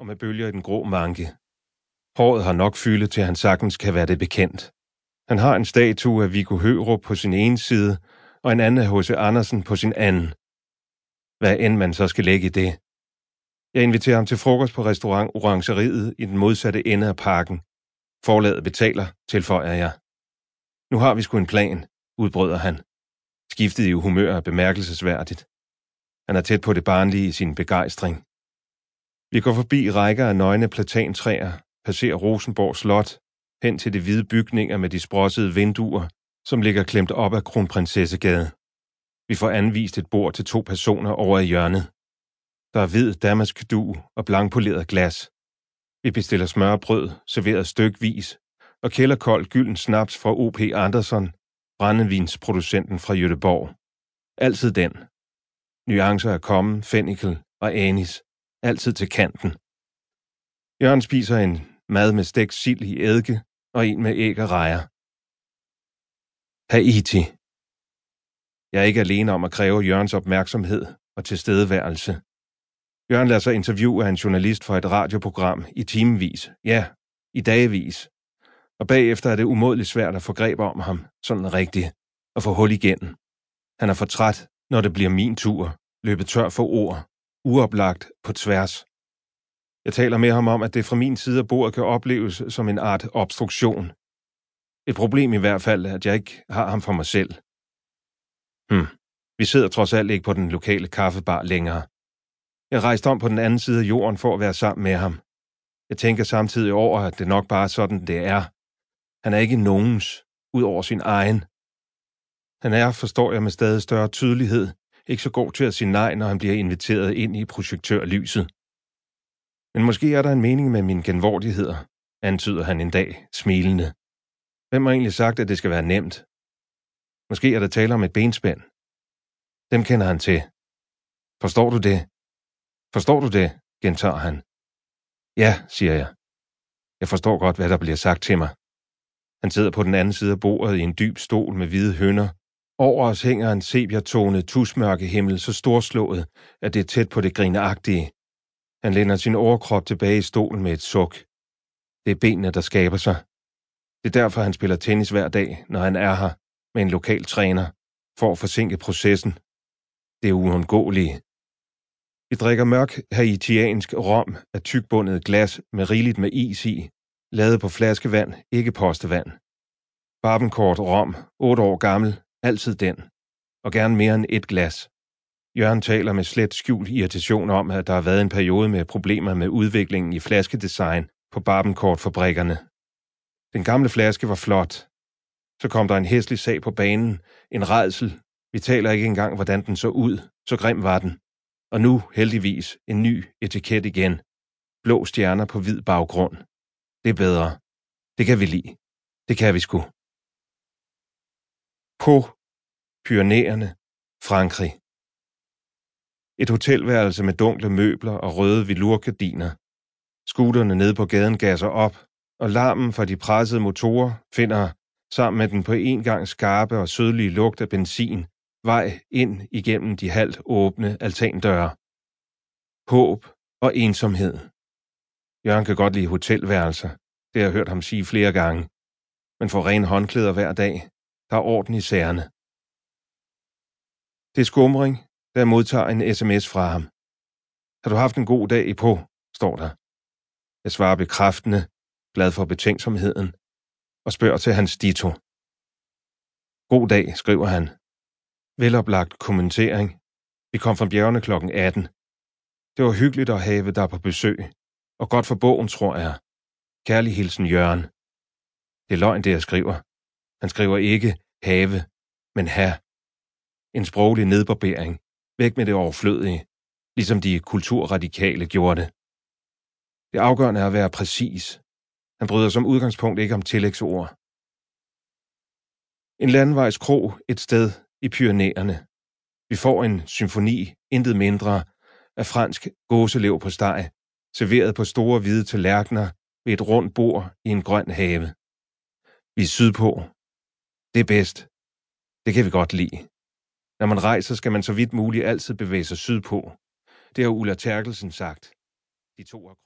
og med bølger i den grå manke. Håret har nok fylde til, han sagtens kan være det bekendt. Han har en statue af Viggo Hørup på sin ene side, og en anden af H.C. Andersen på sin anden. Hvad end man så skal lægge i det. Jeg inviterer ham til frokost på restaurant Orangeriet i den modsatte ende af parken. Forlaget betaler, tilføjer jeg. Nu har vi sgu en plan, udbryder han. Skiftet i humør er bemærkelsesværdigt. Han er tæt på det barnlige i sin begejstring. Vi går forbi rækker af nøgne platantræer, passerer Rosenborg Slot, hen til de hvide bygninger med de sprossede vinduer, som ligger klemt op af Kronprinsessegade. Vi får anvist et bord til to personer over i hjørnet. Der er hvid damask du og blankpoleret glas. Vi bestiller smørbrød, serveret stykvis, og kælderkold gylden snaps fra O.P. Andersen, brændevinsproducenten fra Jødeborg. Altid den. Nuancer af kommen, fennikel og anis. Altid til kanten. Jørgen spiser en mad med stegt sild i eddike og en med æg og rejer. Haiti. Jeg er ikke alene om at kræve Jørgens opmærksomhed og tilstedeværelse. Jørgen lader sig interviewe af en journalist for et radioprogram i timevis, ja, i dagevis. Og bagefter er det umådeligt svært at få greb om ham, sådan rigtigt, og få hul igennem. Han er for træt, når det bliver min tur, løbet tør for ord, uoplagt på tværs. Jeg taler med ham om, at det fra min side af bordet kan opleves som en art obstruktion. Et problem i hvert fald, at jeg ikke har ham for mig selv. Hm, vi sidder trods alt ikke på den lokale kaffebar længere. Jeg rejste om på den anden side af jorden for at være sammen med ham. Jeg tænker samtidig over, at det nok bare er sådan, det er. Han er ikke nogens, ud over sin egen. Han er, forstår jeg med stadig større tydelighed, ikke så god til at sige nej, når han bliver inviteret ind i projektørlyset. Men måske er der en mening med mine genvordigheder, antyder han en dag, smilende. Hvem har egentlig sagt, at det skal være nemt? Måske er der tale om et benspænd. Dem kender han til. Forstår du det? Forstår du det? gentager han. Ja, siger jeg. Jeg forstår godt, hvad der bliver sagt til mig. Han sidder på den anden side af bordet i en dyb stol med hvide hønder. Over os hænger en sepiatonet tusmørke himmel så storslået, at det er tæt på det grineagtige. Han lænder sin overkrop tilbage i stolen med et suk. Det er benene, der skaber sig. Det er derfor, han spiller tennis hver dag, når han er her, med en lokal træner, for at forsinke processen. Det er uundgåelige. Vi drikker mørk haitiansk rom af tykbundet glas med rigeligt med is i, lavet på flaskevand, ikke postevand. Barbenkort rom, 8 år gammel, altid den, og gerne mere end et glas. Jørgen taler med slet skjult irritation om, at der har været en periode med problemer med udviklingen i flaskedesign på barbenkortfabrikkerne. Den gamle flaske var flot. Så kom der en hæslig sag på banen, en redsel. Vi taler ikke engang, hvordan den så ud. Så grim var den. Og nu, heldigvis, en ny etiket igen. Blå stjerner på hvid baggrund. Det er bedre. Det kan vi lide. Det kan vi sgu. På Pyrenæerne, Frankrig. Et hotelværelse med dunkle møbler og røde velurgardiner. Skuterne nede på gaden gasser op, og larmen fra de pressede motorer finder, sammen med den på en gang skarpe og sødlige lugt af benzin, vej ind igennem de halvt åbne altandøre. Håb og ensomhed. Jørgen kan godt lide hotelværelser. Det har jeg hørt ham sige flere gange. Man får rene håndklæder hver dag. Der er orden i sagerne. Det er skumring, der modtager en sms fra ham. Har du haft en god dag i på, står der. Jeg svarer bekræftende, glad for betænksomheden, og spørger til hans dito. God dag, skriver han. Veloplagt kommentering. Vi kom fra bjergene klokken 18. Det var hyggeligt at have dig på besøg, og godt for bogen, tror jeg. Kærlig hilsen Jørgen. Det er løgn, det jeg skriver. Han skriver ikke have, men her. En sproglig nedbarbering. Væk med det overflødige, ligesom de kulturradikale gjorde det. Det afgørende er at være præcis. Han bryder som udgangspunkt ikke om tillægsord. En landvejs krog et sted i Pyrenæerne. Vi får en symfoni, intet mindre, af fransk gåselev på steg, serveret på store hvide tallerkener ved et rundt bord i en grøn have. Vi er sydpå. Det er bedst. Det kan vi godt lide. Når man rejser, skal man så vidt muligt altid bevæge sig sydpå. Det har Ulla Terkelsen sagt. De to har